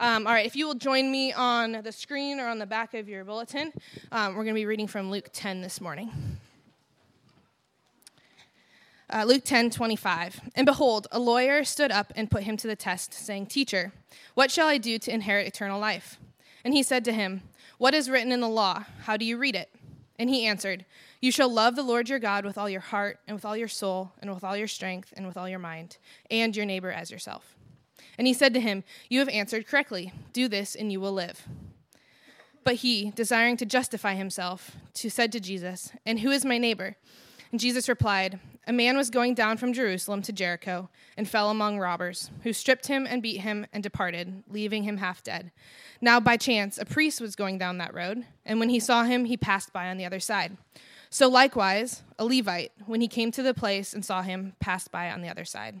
Um, all right, if you will join me on the screen or on the back of your bulletin, um, we're going to be reading from Luke 10 this morning. Uh, Luke 10, 25. And behold, a lawyer stood up and put him to the test, saying, Teacher, what shall I do to inherit eternal life? And he said to him, What is written in the law? How do you read it? And he answered, You shall love the Lord your God with all your heart, and with all your soul, and with all your strength, and with all your mind, and your neighbor as yourself. And he said to him, You have answered correctly. Do this, and you will live. But he, desiring to justify himself, to said to Jesus, And who is my neighbor? And Jesus replied, A man was going down from Jerusalem to Jericho, and fell among robbers, who stripped him and beat him and departed, leaving him half dead. Now, by chance, a priest was going down that road, and when he saw him, he passed by on the other side. So likewise, a Levite, when he came to the place and saw him, passed by on the other side.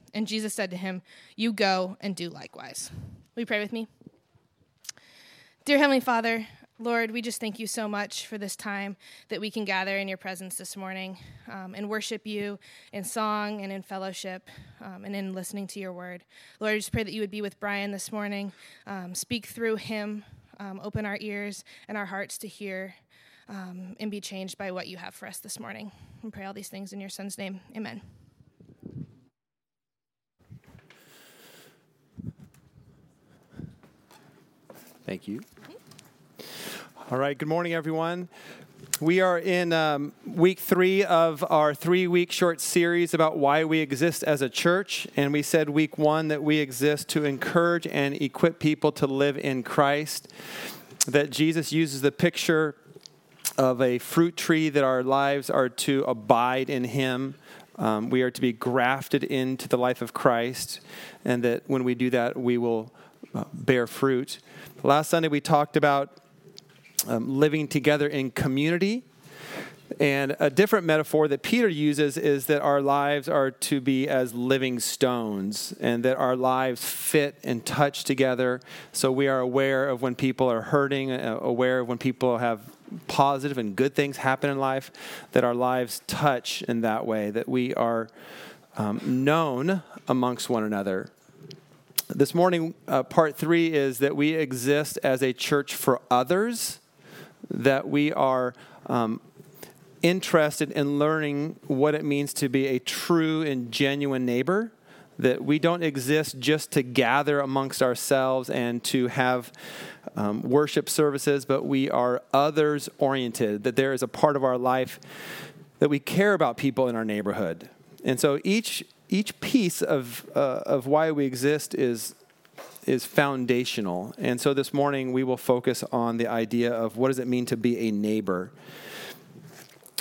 And Jesus said to him, You go and do likewise. Will you pray with me? Dear Heavenly Father, Lord, we just thank you so much for this time that we can gather in your presence this morning um, and worship you in song and in fellowship um, and in listening to your word. Lord, I just pray that you would be with Brian this morning, um, speak through him, um, open our ears and our hearts to hear um, and be changed by what you have for us this morning. And pray all these things in your son's name. Amen. Thank you. All right, good morning, everyone. We are in um, week three of our three week short series about why we exist as a church. And we said week one that we exist to encourage and equip people to live in Christ. That Jesus uses the picture of a fruit tree, that our lives are to abide in Him. Um, we are to be grafted into the life of Christ. And that when we do that, we will bear fruit. Last Sunday, we talked about um, living together in community. And a different metaphor that Peter uses is that our lives are to be as living stones and that our lives fit and touch together. So we are aware of when people are hurting, uh, aware of when people have positive and good things happen in life, that our lives touch in that way, that we are um, known amongst one another. This morning, uh, part three is that we exist as a church for others that we are um, interested in learning what it means to be a true and genuine neighbor. That we don't exist just to gather amongst ourselves and to have um, worship services, but we are others oriented. That there is a part of our life that we care about people in our neighborhood. And so each each piece of uh, of why we exist is is foundational. And so this morning we will focus on the idea of what does it mean to be a neighbor.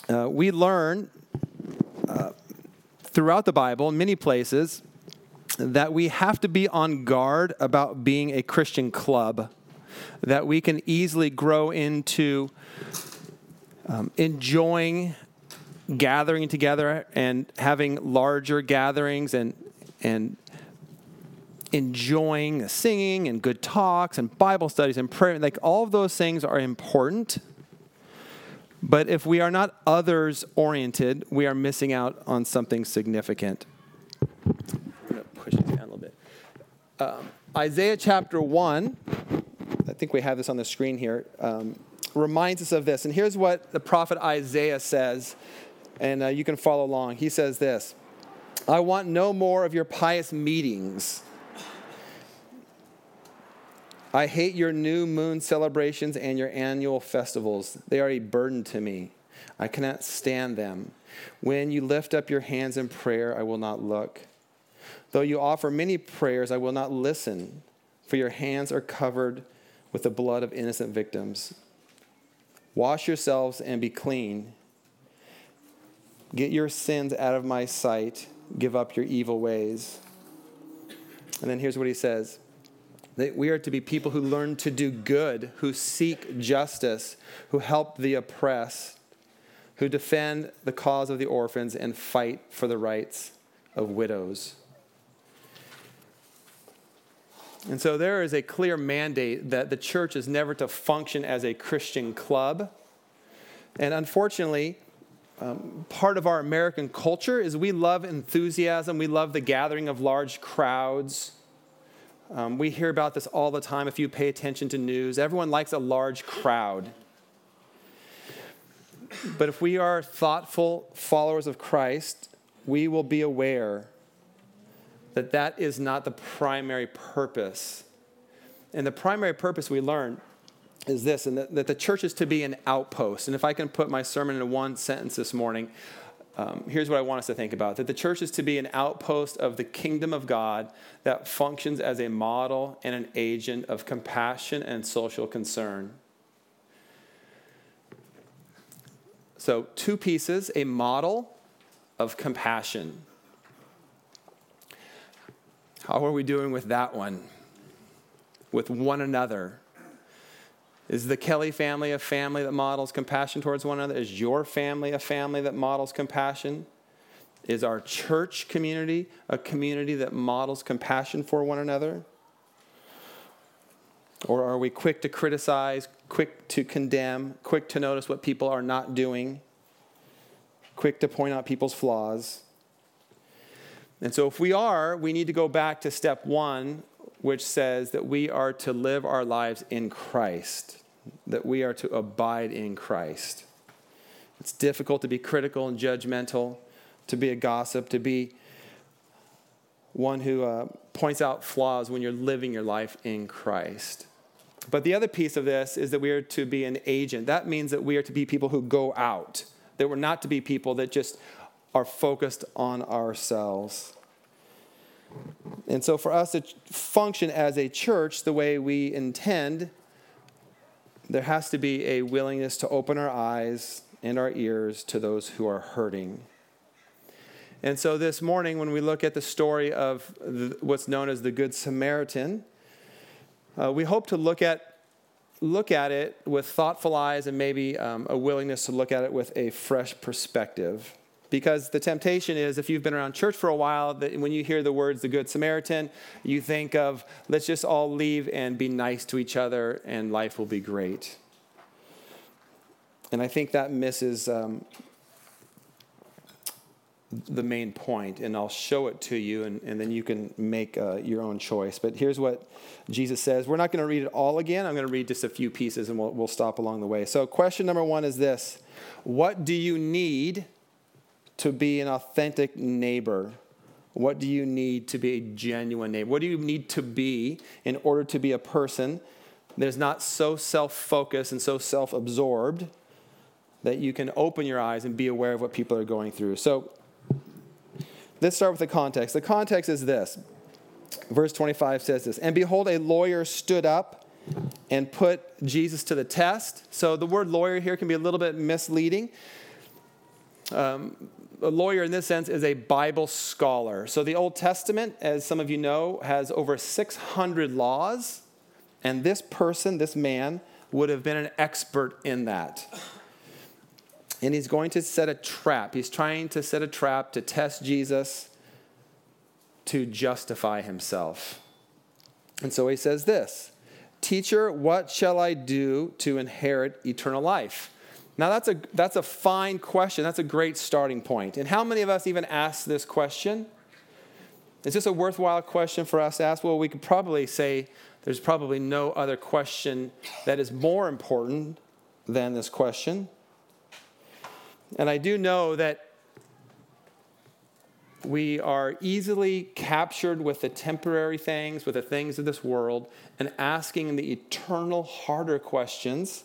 Uh, we learn uh, throughout the Bible, in many places, that we have to be on guard about being a Christian club, that we can easily grow into um, enjoying gathering together and having larger gatherings and and enjoying singing and good talks and Bible studies and prayer. Like all of those things are important. But if we are not others oriented, we are missing out on something significant. I'm going to push it down a little bit. Um, Isaiah chapter 1, I think we have this on the screen here, um, reminds us of this. And here's what the prophet Isaiah says, and uh, you can follow along. He says this I want no more of your pious meetings I hate your new moon celebrations and your annual festivals. They are a burden to me. I cannot stand them. When you lift up your hands in prayer, I will not look. Though you offer many prayers, I will not listen, for your hands are covered with the blood of innocent victims. Wash yourselves and be clean. Get your sins out of my sight. Give up your evil ways. And then here's what he says That we are to be people who learn to do good, who seek justice, who help the oppressed, who defend the cause of the orphans and fight for the rights of widows. And so there is a clear mandate that the church is never to function as a Christian club. And unfortunately, um, part of our American culture is we love enthusiasm, we love the gathering of large crowds. Um, we hear about this all the time if you pay attention to news. Everyone likes a large crowd. But if we are thoughtful followers of Christ, we will be aware that that is not the primary purpose. And the primary purpose we learn is this, and that, that the church is to be an outpost. And if I can put my sermon into one sentence this morning, um, here's what I want us to think about that the church is to be an outpost of the kingdom of God that functions as a model and an agent of compassion and social concern. So, two pieces a model of compassion. How are we doing with that one? With one another? Is the Kelly family a family that models compassion towards one another? Is your family a family that models compassion? Is our church community a community that models compassion for one another? Or are we quick to criticize, quick to condemn, quick to notice what people are not doing, quick to point out people's flaws? And so, if we are, we need to go back to step one, which says that we are to live our lives in Christ that we are to abide in Christ. It's difficult to be critical and judgmental, to be a gossip, to be one who uh, points out flaws when you're living your life in Christ. But the other piece of this is that we are to be an agent. That means that we are to be people who go out, that we're not to be people that just are focused on ourselves. And so, for us to function as a church the way we intend, there has to be a willingness to open our eyes and our ears to those who are hurting. And so this morning, when we look at the story of what's known as the Good Samaritan, uh, we hope to look at look at it with thoughtful eyes and maybe um, a willingness to look at it with a fresh perspective. Because the temptation is, if you've been around church for a while, that when you hear the words the Good Samaritan, you think of let's just all leave and be nice to each other and life will be great. And I think that misses um, the main point, and I'll show it to you, and, and then you can make uh, your own choice. But here's what Jesus says. We're not going to read it all again. I'm going to read just a few pieces, and we'll, we'll stop along the way. So, question number one is this What do you need? To be an authentic neighbor? What do you need to be a genuine neighbor? What do you need to be in order to be a person that is not so self focused and so self absorbed that you can open your eyes and be aware of what people are going through? So let's start with the context. The context is this. Verse 25 says this And behold, a lawyer stood up and put Jesus to the test. So the word lawyer here can be a little bit misleading. Um, a lawyer in this sense is a Bible scholar. So the Old Testament, as some of you know, has over 600 laws, and this person, this man, would have been an expert in that. And he's going to set a trap. He's trying to set a trap to test Jesus to justify himself. And so he says this Teacher, what shall I do to inherit eternal life? Now, that's a, that's a fine question. That's a great starting point. And how many of us even ask this question? Is this a worthwhile question for us to ask? Well, we could probably say there's probably no other question that is more important than this question. And I do know that we are easily captured with the temporary things, with the things of this world, and asking the eternal, harder questions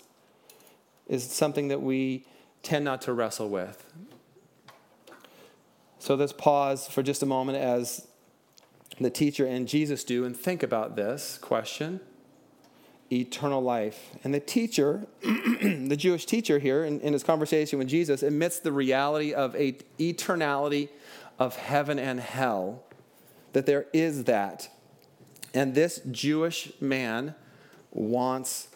is something that we tend not to wrestle with. So let's pause for just a moment as the teacher and Jesus do and think about this question eternal life. And the teacher, the Jewish teacher here in, in his conversation with Jesus, admits the reality of a eternality of heaven and hell, that there is that. And this Jewish man wants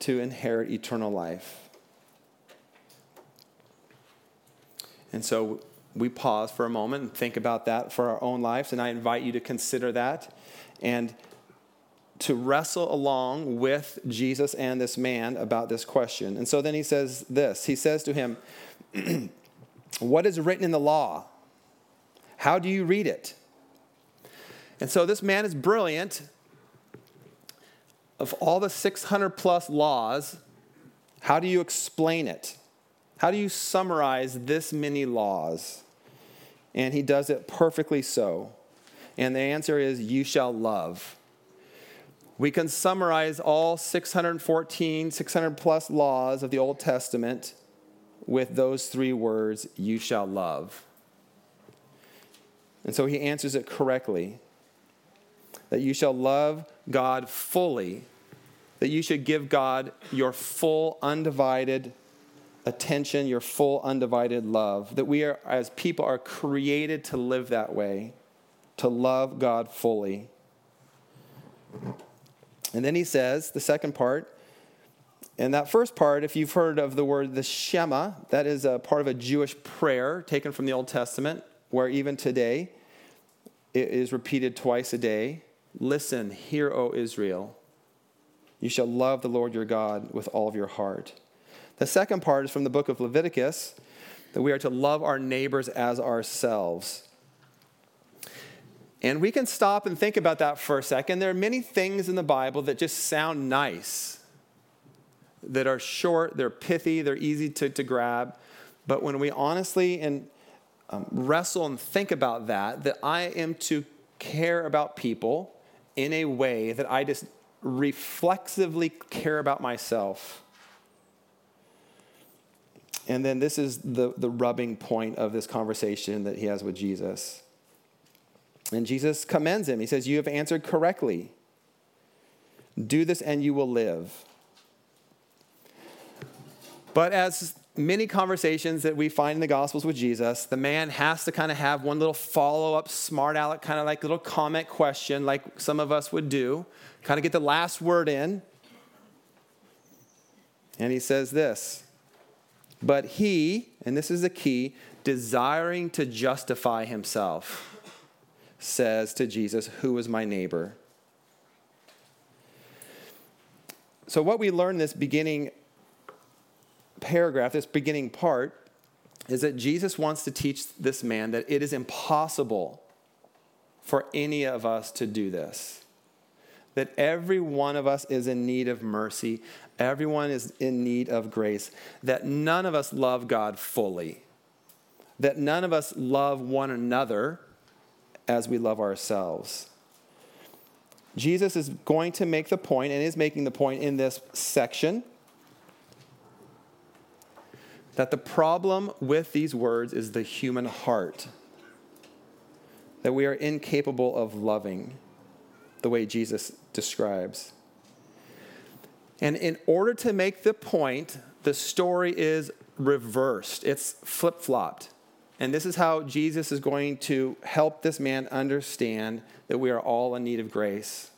to inherit eternal life. And so we pause for a moment and think about that for our own lives. And I invite you to consider that and to wrestle along with Jesus and this man about this question. And so then he says this He says to him, What is written in the law? How do you read it? And so this man is brilliant. Of all the 600 plus laws, how do you explain it? How do you summarize this many laws? And he does it perfectly so. And the answer is, You shall love. We can summarize all 614, 600 plus laws of the Old Testament with those three words, You shall love. And so he answers it correctly that you shall love God fully, that you should give God your full, undivided attention, your full, undivided love. That we are, as people, are created to live that way, to love God fully. And then he says, the second part, and that first part, if you've heard of the word the Shema, that is a part of a Jewish prayer taken from the Old Testament, where even today it is repeated twice a day. Listen, hear, O Israel. You shall love the Lord your God with all of your heart. The second part is from the book of Leviticus that we are to love our neighbors as ourselves. And we can stop and think about that for a second. There are many things in the Bible that just sound nice, that are short, they're pithy, they're easy to, to grab. But when we honestly and um, wrestle and think about that, that I am to care about people in a way that I just reflexively care about myself and then this is the, the rubbing point of this conversation that he has with Jesus. And Jesus commends him. He says, You have answered correctly. Do this and you will live. But as many conversations that we find in the Gospels with Jesus, the man has to kind of have one little follow up, smart aleck, kind of like little comment question, like some of us would do, kind of get the last word in. And he says this but he, and this is the key, desiring to justify himself, says to Jesus, Who is my neighbor? So, what we learn this beginning paragraph, this beginning part, is that Jesus wants to teach this man that it is impossible for any of us to do this. That every one of us is in need of mercy, Everyone is in need of grace. That none of us love God fully. That none of us love one another as we love ourselves. Jesus is going to make the point, and is making the point in this section, that the problem with these words is the human heart. That we are incapable of loving the way Jesus describes. And in order to make the point, the story is reversed, it's flip flopped. And this is how Jesus is going to help this man understand that we are all in need of grace.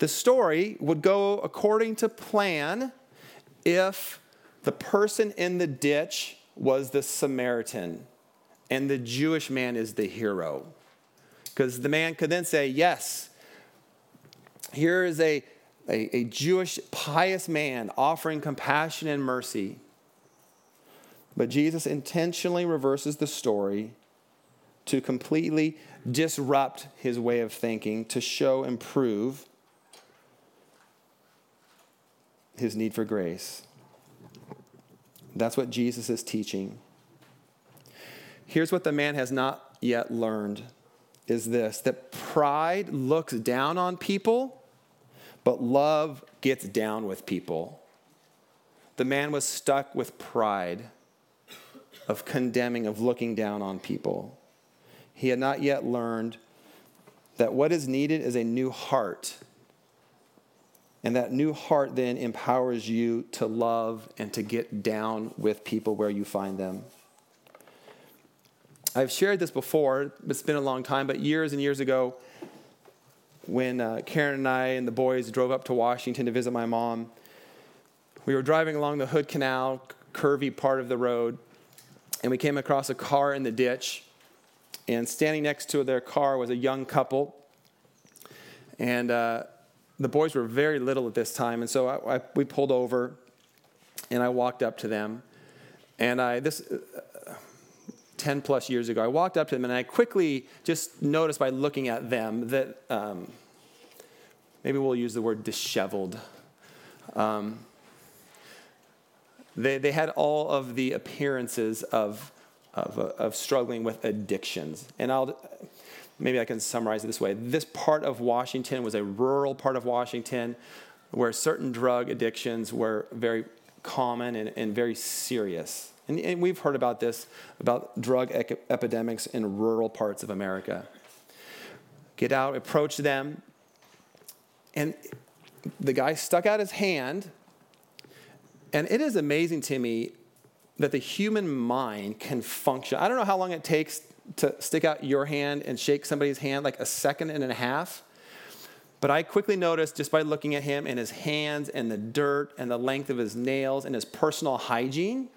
The story would go according to plan if the person in the ditch was the Samaritan and the Jewish man is the hero. Because the man could then say, Yes, here is a a, a Jewish pious man offering compassion and mercy. But Jesus intentionally reverses the story to completely disrupt his way of thinking, to show and prove his need for grace. That's what Jesus is teaching. Here's what the man has not yet learned is this that pride looks down on people but love gets down with people. The man was stuck with pride of condemning, of looking down on people. He had not yet learned that what is needed is a new heart. And that new heart then empowers you to love and to get down with people where you find them. I've shared this before, it's been a long time, but years and years ago, when uh, Karen and I and the boys drove up to Washington to visit my mom. We were driving along the Hood Canal, curvy part of the road, and we came across a car in the ditch. And standing next to their car was a young couple. And uh, the boys were very little at this time. And so I, I, we pulled over and I walked up to them. And I, this, uh, 10 plus years ago, I walked up to them and I quickly just noticed by looking at them that um, maybe we'll use the word disheveled. Um, they, they had all of the appearances of, of, uh, of struggling with addictions. And I'll, maybe I can summarize it this way. This part of Washington was a rural part of Washington where certain drug addictions were very common and, and very serious. And, and, we've heard about this, about drug ec- epidemics in rural parts of America. Get out, approach them, and the guy stuck out his hand and it is amazing to me that the human mind can function. I don't know how long it takes to stick out your hand and shake somebody's hand, like a second and a half. But I quickly noticed just by looking at him and his hands and the dirt and the length of his nails and his personal hygiene,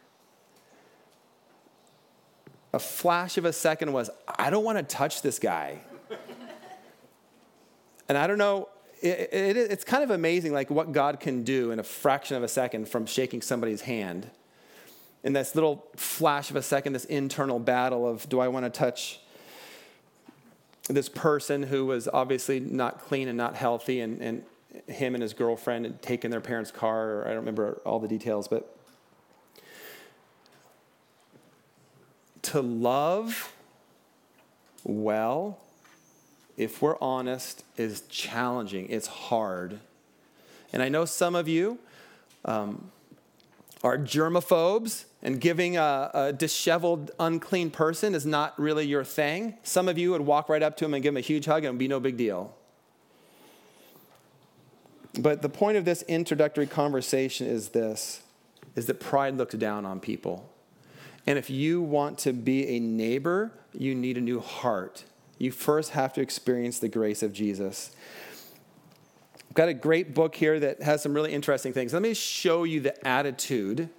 a flash of a second was, I don't want to touch this guy. and I don't know it, it, it's kind of amazing like what God can do in a fraction of a second from shaking somebody's hand. In this little flash of a second, this internal battle of do I want to touch this person who was obviously not clean and not healthy, and, and him and his girlfriend had taken their parents' car, or I don't remember all the details, but to love well if we're honest, is challenging. It's hard. And I know some of you um, are germaphobes, and giving a, a, disheveled, unclean person is not really your thing. Some of you would walk right up to him and give him a huge hug, and it would be no big deal. But the point of this introductory conversation is this is that pride looks down on people. And if you want to be a neighbor, you need a new heart. You first have to experience the grace of Jesus. I've got a great book here that has some really interesting things. Let me show you the attitude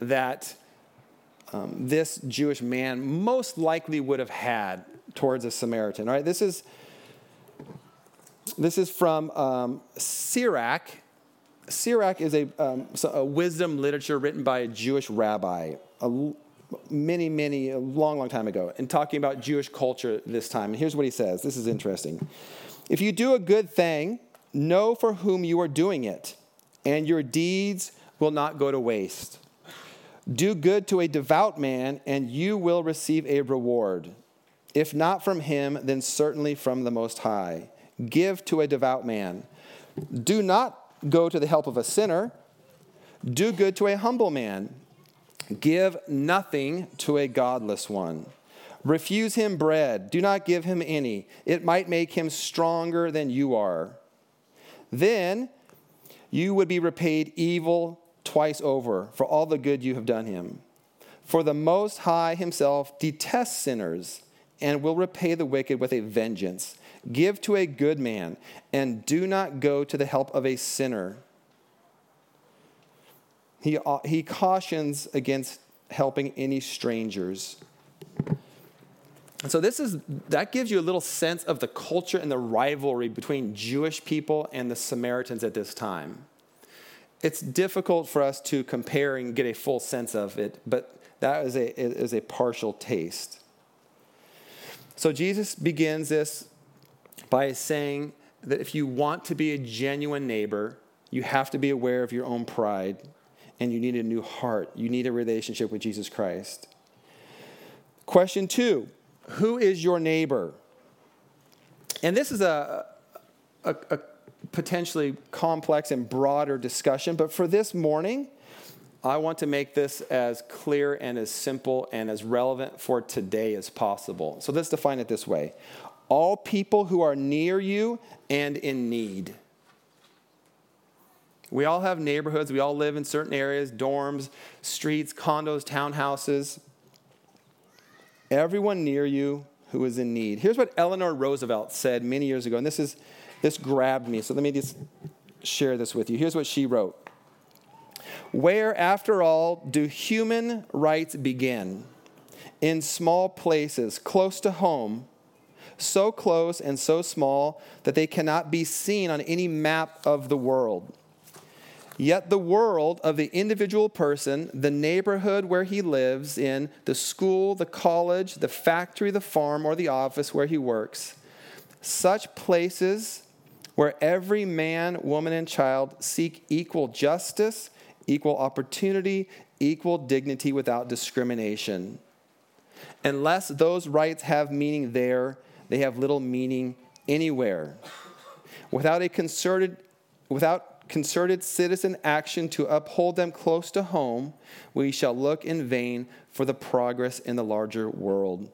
that um, this Jewish man most likely would have had towards a Samaritan. All right, this is this is from um, Sirach. Sirach is a, um, a wisdom literature written by a Jewish rabbi, a many, many, a long, long time ago, and talking about Jewish culture this time. And here's what he says this is interesting. If you do a good thing, know for whom you are doing it, and your deeds will not go to waste. Do good to a devout man, and you will receive a reward. If not from him, then certainly from the Most High. Give to a devout man. Do not go to the help of a sinner. Do good to a humble man Give nothing to a godless one. Refuse him bread. Do not give him any. It might make him stronger than you are. Then you would be repaid evil twice over for all the good you have done him. For the Most High himself detests sinners and will repay the wicked with a vengeance. Give to a good man and do not go to the help of a sinner he, uh, he cautions against helping any strangers. So this is that gives you a little sense of the culture and the rivalry between Jewish people and the Samaritans at this time. It's difficult for us to compare and get a full sense of it, but that is a, is a partial taste. So Jesus begins this by saying that if you want to be a genuine neighbor, you have to be aware of your own pride and you need a new heart. You need a relationship with Jesus Christ. Question two Who is your neighbor? And this is a, a, a potentially complex and broader discussion, but for this morning, I want to make this as clear and as simple and as relevant for today as possible. So let's define it this way all people who are near you and in need. We all have neighborhoods. We all live in certain areas dorms, streets, condos, townhouses. Everyone near you who is in need. Here's what Eleanor Roosevelt said many years ago, and this is this grabbed me. So let me just share this with you. Here's what she wrote Where, after all, do human rights begin? In small places, close to home, so close and so small that they cannot be seen on any map of the world. Yet the world of the individual person, the neighborhood where he lives in, the school, the college, the factory, the farm, or the office where he works, such places where every man, woman, and child seek equal justice, equal opportunity, equal dignity without discrimination. Unless those rights have meaning there, they have little meaning anywhere. Without a concerted, without concerted citizen action to uphold them close to home, we shall look in vain for the progress in the larger world.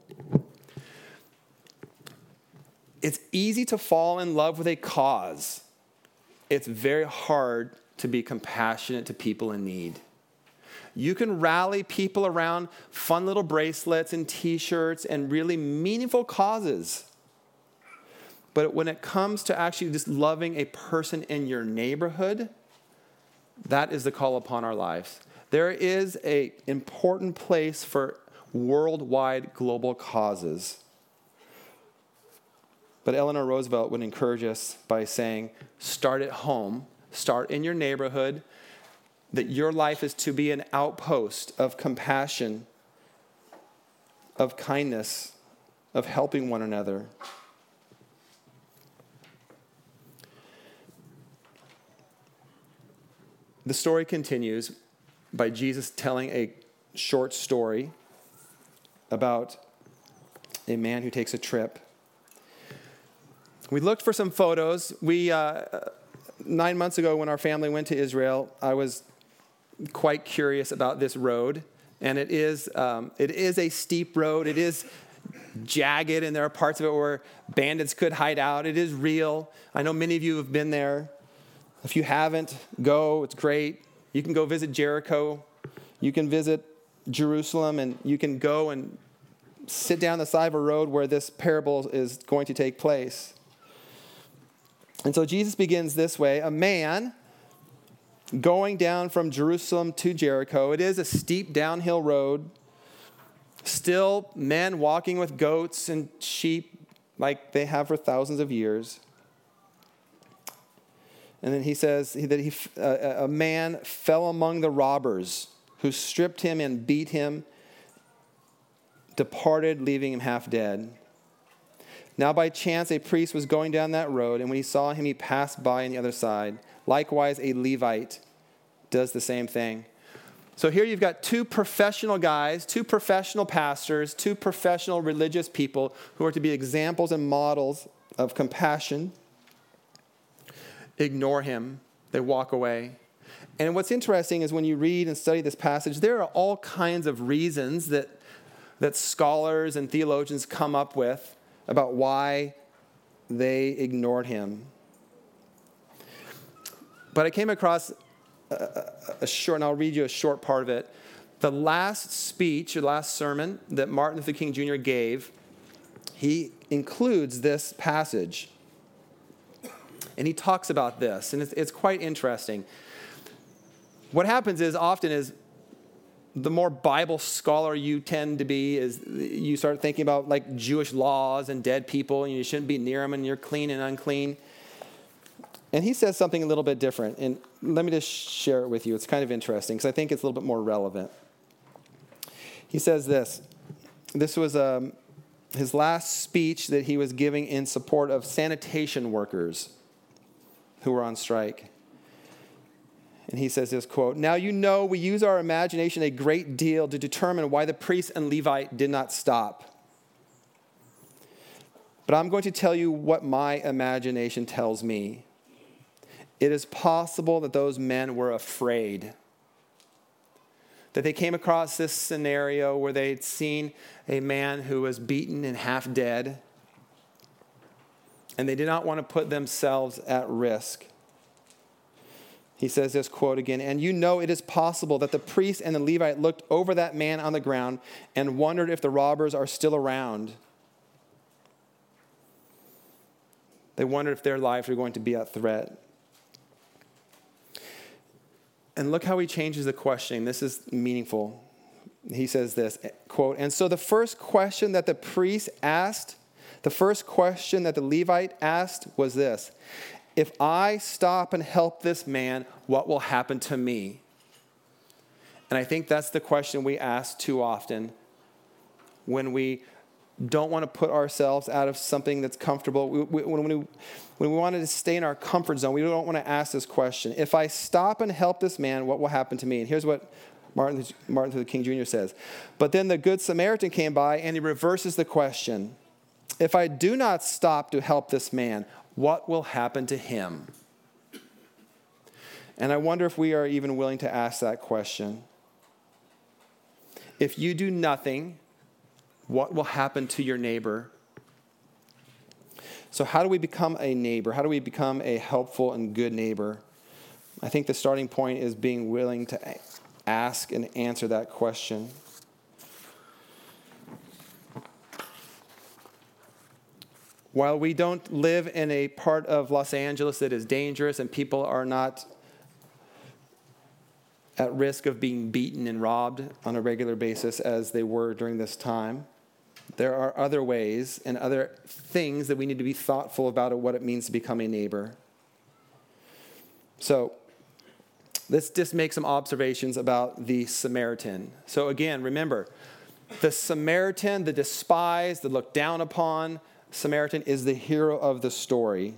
It's easy to fall in love with a cause. It's very hard to be compassionate to people in need. You can rally people around fun little bracelets and t shirts and really meaningful causes. But when it comes to actually just loving a person in your neighborhood, that is the call upon our lives. There is an important place for worldwide global causes. But Eleanor Roosevelt would encourage us by saying, start at home, start in your neighborhood, that your life is to be an outpost of compassion, of kindness, of helping one another. The story continues by Jesus telling a short story about a man who takes a trip. We looked for some photos. We, uh, nine months ago, when our family went to Israel, I was quite curious about this road. And it is, um, it is a steep road. It is jagged, and there are parts of it where bandits could hide out. It is real. I know many of you have been there. If you haven't, go. It's great. You can go visit Jericho. You can visit Jerusalem, and you can go and sit down the side of a road where this parable is going to take place. And so Jesus begins this way A man going down from Jerusalem to Jericho, it is a steep downhill road. Still, men walking with goats and sheep like they have for thousands of years. And then he says that he, uh, a man fell among the robbers who stripped him and beat him, departed, leaving him half dead. Now, by chance, a priest was going down that road, and when he saw him, he passed by on the other side. Likewise, a Levite does the same thing. So here you've got two professional guys, two professional pastors, two professional religious people who are to be examples and models of compassion ignore him, they walk away. And what's interesting is when you read and study this passage, there are all kinds of reasons that, that scholars and theologians come up with about why they ignored him. But I came across a, a, short, and I'll read you a short part of it. The last speech, or last sermon that Martin Luther King Jr. gave, he includes this passage and he talks about this, and it's, it's quite interesting. What happens is often is the more Bible scholar you tend to be, is you start thinking about like Jewish laws and dead people, and you shouldn't be near them, and you're clean and unclean. And he says something a little bit different, and let me just share it with you. It's kind of interesting because I think it's a little bit more relevant. He says this. This was um, his last speech that he was giving in support of sanitation workers who were on strike. And he says this quote, Now you know we use our imagination a great deal to determine why the priest and Levite did not stop. But I'm going to tell you what my imagination tells me. It is possible that those men were afraid. That they came across this scenario where they'd seen a man who was beaten and half dead and they did not want to put themselves at risk. He says this quote again, and you know it is possible that the priest and the Levite looked over that man on the ground and wondered if the robbers are still around. They wondered if their lives were going to be at threat. And look how he changes the questioning. This is meaningful. He says this quote, and so the first question that the priest asked, the first question that the Levite asked was this If I stop and help this man, what will happen to me? And I think that's the question we ask too often when we don't want to put ourselves out of something that's comfortable. When, we, when we wanted to stay in our comfort zone, we don't want to ask this question If I stop and help this man, what will happen to me? And here's what Martin, Martin Luther King Jr. says. But then the Good Samaritan came by and he reverses the question If I do not stop to help this man, what will happen to him? And I wonder if we are even willing to ask that question. If you do nothing, what will happen to your neighbor? So, how do we become a neighbor? How do we become a helpful and good neighbor? I think the starting point is being willing to ask and answer that question. While we don't live in a part of Los Angeles that is dangerous and people are not at risk of being beaten and robbed on a regular basis as they were during this time, there are other ways and other things that we need to be thoughtful about what it means to become a neighbor. So, let's just make some observations about the Samaritan. So, again, remember, the Samaritan, the despised, the looked down upon Samaritan, is the hero of the story.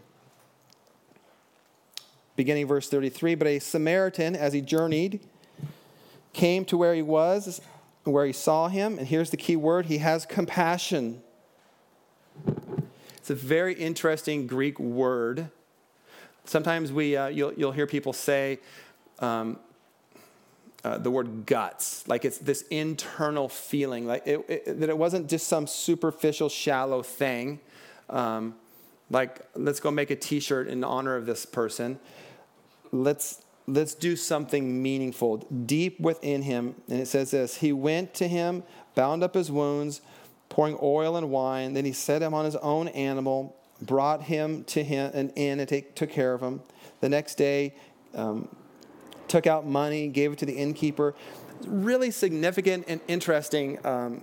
Beginning verse 33 But a Samaritan, as he journeyed, came to where he was where he saw him, and here's the key word he has compassion. It's a very interesting Greek word. Sometimes we, uh, you'll, you'll hear people say um, uh, the word guts, like it's this internal feeling, like it, it, that it wasn't just some superficial, shallow thing. Um, like, let's go make a t shirt in honor of this person. Let's let's do something meaningful deep within him. And it says this He went to him, bound up his wounds, pouring oil and wine. Then he set him on his own animal, brought him to him an inn, and take, took care of him. The next day, um, took out money, gave it to the innkeeper. Really significant and interesting um,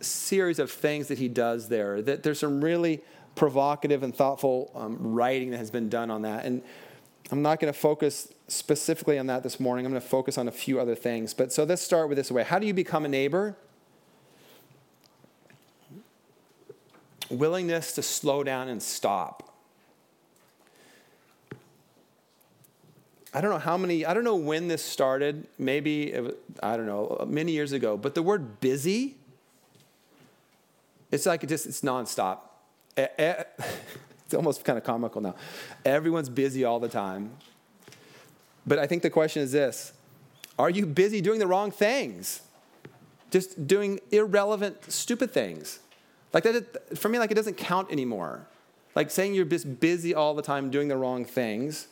series of things that he does there. That there's some really provocative and thoughtful um, writing that has been done on that. And I'm not going to focus specifically on that this morning. I'm going to focus on a few other things. But so let's start with this way How do you become a neighbor? Willingness to slow down and stop. I don't know how many, I don't know when this started. Maybe, was, I don't know, uh, many years ago. But the word busy, it's like it just, it's nonstop. It's almost kind of comical now. Everyone's busy all the time. But I think the question is this Are you busy doing the wrong things? Just doing irrelevant, stupid things. Like that, for me, like it doesn't count anymore. Like saying you're just busy all the time doing the wrong things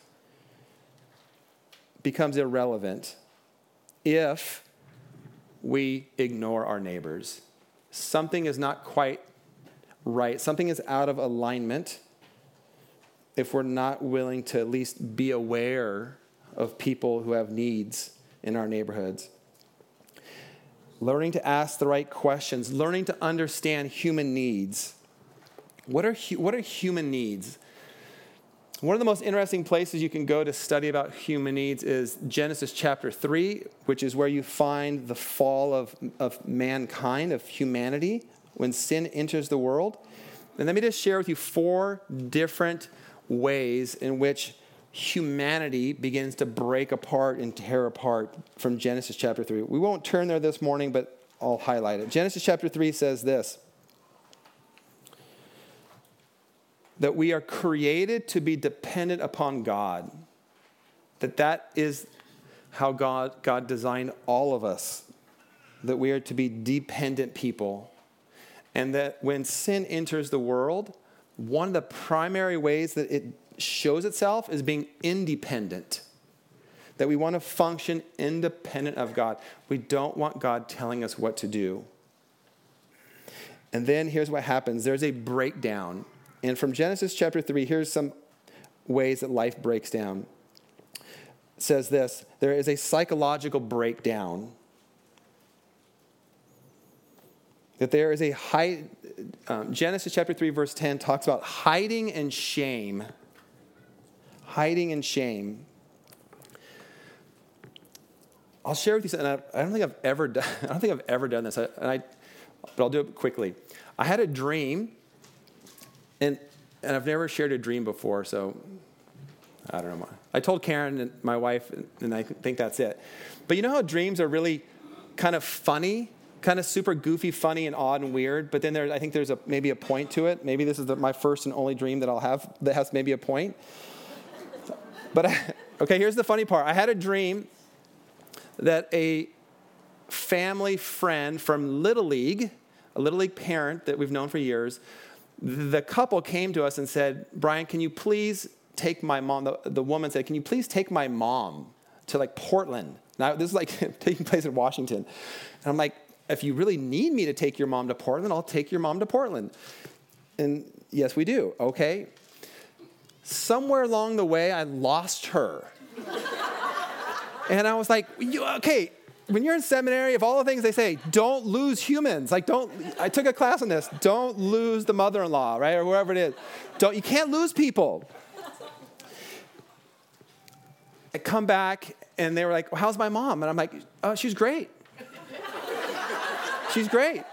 becomes irrelevant if we ignore our neighbors. Something is not quite right, something is out of alignment if we're not willing to at least be aware of people who have needs in our neighborhoods. Learning to ask the right questions, learning to understand human needs. What are, what are human needs? One of the most interesting places you can go to study about human needs is Genesis chapter 3, which is where you find the fall of, of mankind, of humanity, when sin enters the world. And let me just share with you four different ways in which humanity begins to break apart and tear apart from Genesis chapter 3. We won't turn there this morning, but I'll highlight it. Genesis chapter 3 says this that we are created to be dependent upon God. That that is how God, God designed all of us. That we are to be dependent people. And that when sin enters the world, one of the primary ways that it shows itself is being independent. That we want to function independent of God. We don't want God telling us what to do. And then here's what happens there's a breakdown And from Genesis chapter 3, here's some ways that life breaks down. It says this there is a psychological breakdown. That there is a high, um, Genesis chapter 3, verse 10 talks about hiding and shame. Hiding and shame. I'll share with you something. I don't think I've ever done. I don't think I've ever done this. I, I, but I'll do it quickly. I had a dream, and and I've never shared a dream before, so I don't know. why. I told Karen and my wife, and I think that's it. But you know how dreams are really kind of funny, kind of super goofy, funny, and odd and weird. But then there, I think there's a maybe a point to it. Maybe this is the, my first and only dream that I'll have that has maybe a point. But I, okay, here's the funny part. I had a dream that a family friend from Little League, a Little League parent that we've known for years, the couple came to us and said, Brian, can you please take my mom? The, the woman said, Can you please take my mom to like Portland? Now, this is like taking place in Washington. And I'm like, If you really need me to take your mom to Portland, I'll take your mom to Portland. And yes, we do. Okay. Somewhere along the way, I lost her. and I was like, Okay, when you're in seminary, of all the things they say, don't lose humans. Like, don't, I took a class on this. Don't lose the mother in law, right? Or whoever it is. Don't, you can't lose people. I come back and they were like, well, how's my mom? And I'm like, oh, she's great. she's great.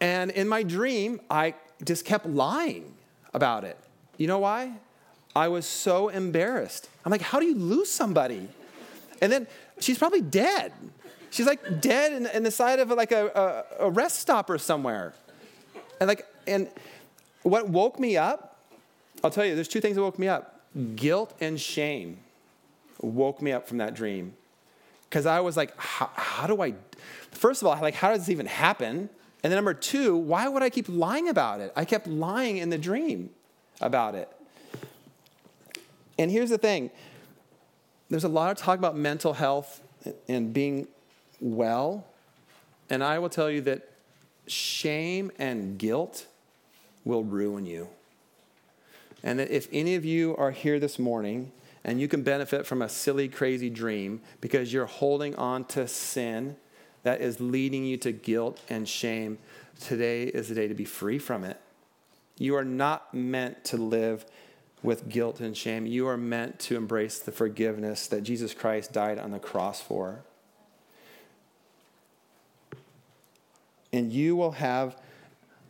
And in my dream, I just kept lying about it. You know why? I was so embarrassed. I'm like, how do you lose somebody? And then she's probably dead. She's like dead in, in the side of like a, a, a rest stop or somewhere. And like, and what woke me up, I'll tell you, there's two things that woke me up. Guilt and shame woke me up from that dream. Because I was like, how, how do I, first of all, like, how does this even happen? And then number two, why would I keep lying about it? I kept lying in the dream about it. And here's the thing there's a lot of talk about mental health and being well. And I will tell you that shame and guilt will ruin you. And that if any of you are here this morning and you can benefit from a silly, crazy dream because you're holding on to sin that is leading you to guilt and shame, today is the day to be free from it. You are not meant to live with guilt and shame. You are meant to embrace the forgiveness that Jesus Christ died on the cross for. And you will have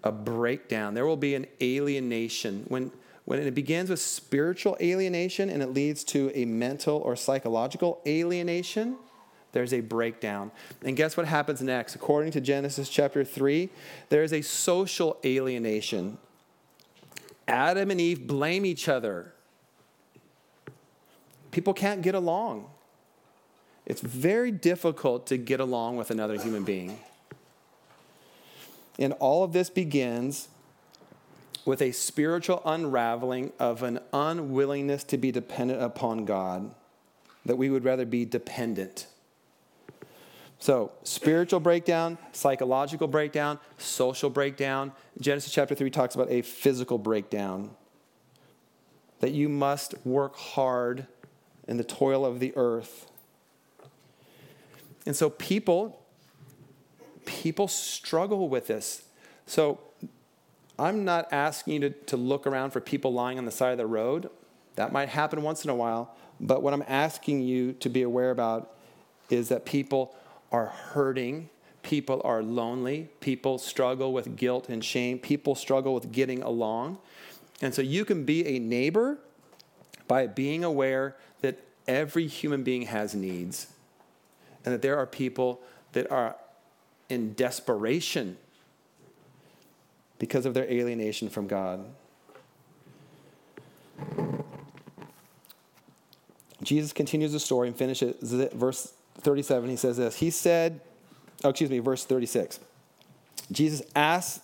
a breakdown. There will be an alienation. When, when it begins with spiritual alienation and it leads to a mental or psychological alienation, there's a breakdown. And guess what happens next? According to Genesis chapter 3, there is a social alienation Adam and Eve blame each other. People can't get along. It's very difficult to get along with another human being. And all of this begins with a spiritual unraveling of an unwillingness to be dependent upon God, that we would rather be dependent. So, spiritual breakdown, psychological breakdown, social breakdown. Genesis chapter 3 talks about a physical breakdown. That you must work hard in the toil of the earth. And so people people struggle with this. So I'm not asking you to, to look around for people lying on the side of the road. That might happen once in a while. But what I'm asking you to be aware about is that people are hurting. People are lonely. People struggle with guilt and shame. People struggle with getting along. And so you can be a neighbor by being aware that every human being has needs and that there are people that are in desperation because of their alienation from God. Jesus continues the story and finishes verse 37, he says this. He said, oh, excuse me, verse 36. Jesus asked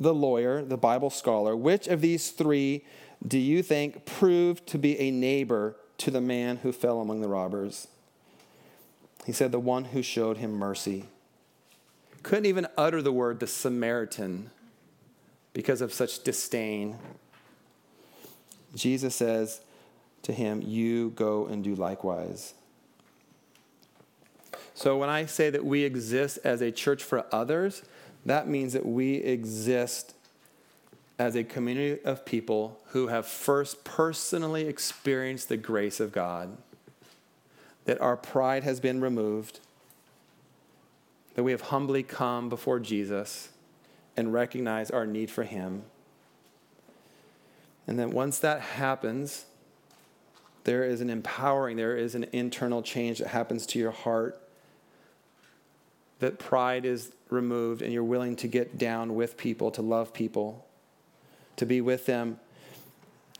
the lawyer, the Bible scholar, which of these three do you think proved to be a neighbor to the man who fell among the robbers? He said, the one who showed him mercy. Couldn't even utter the word the Samaritan, because of such disdain. Jesus says to him, You go and do likewise. So when I say that we exist as a church for others, that means that we exist as a community of people who have first personally experienced the grace of God, that our pride has been removed, that we have humbly come before Jesus and recognize our need for Him. And then once that happens, there is an empowering, there is an internal change that happens to your heart. That pride is removed and you're willing to get down with people, to love people, to be with them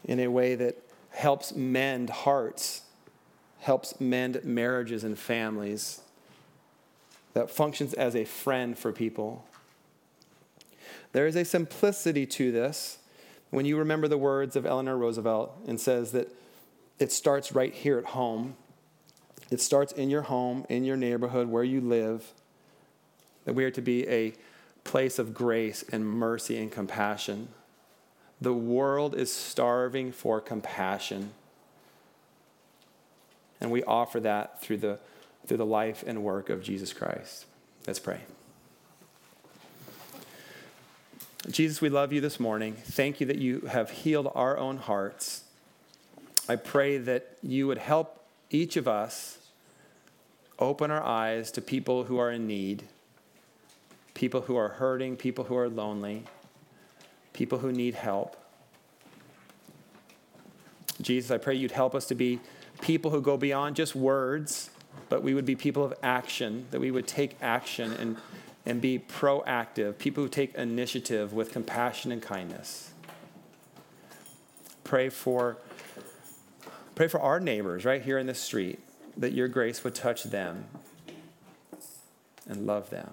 in a way that helps mend hearts, helps mend marriages and families, that functions as a friend for people. There is a simplicity to this when you remember the words of Eleanor Roosevelt and says that it starts right here at home. It starts in your home, in your neighborhood, where you live. That we are to be a place of grace and mercy and compassion. The world is starving for compassion. And we offer that through the, through the life and work of Jesus Christ. Let's pray. Jesus, we love you this morning. Thank you that you have healed our own hearts. I pray that you would help each of us open our eyes to people who are in need, people who are hurting, people who are lonely, people who need help. Jesus, I pray you'd help us to be people who go beyond just words, but we would be people of action, that we would take action and and be proactive, people who take initiative with compassion and kindness. Pray for pray for our neighbors right here in the street that your grace would touch them and love them.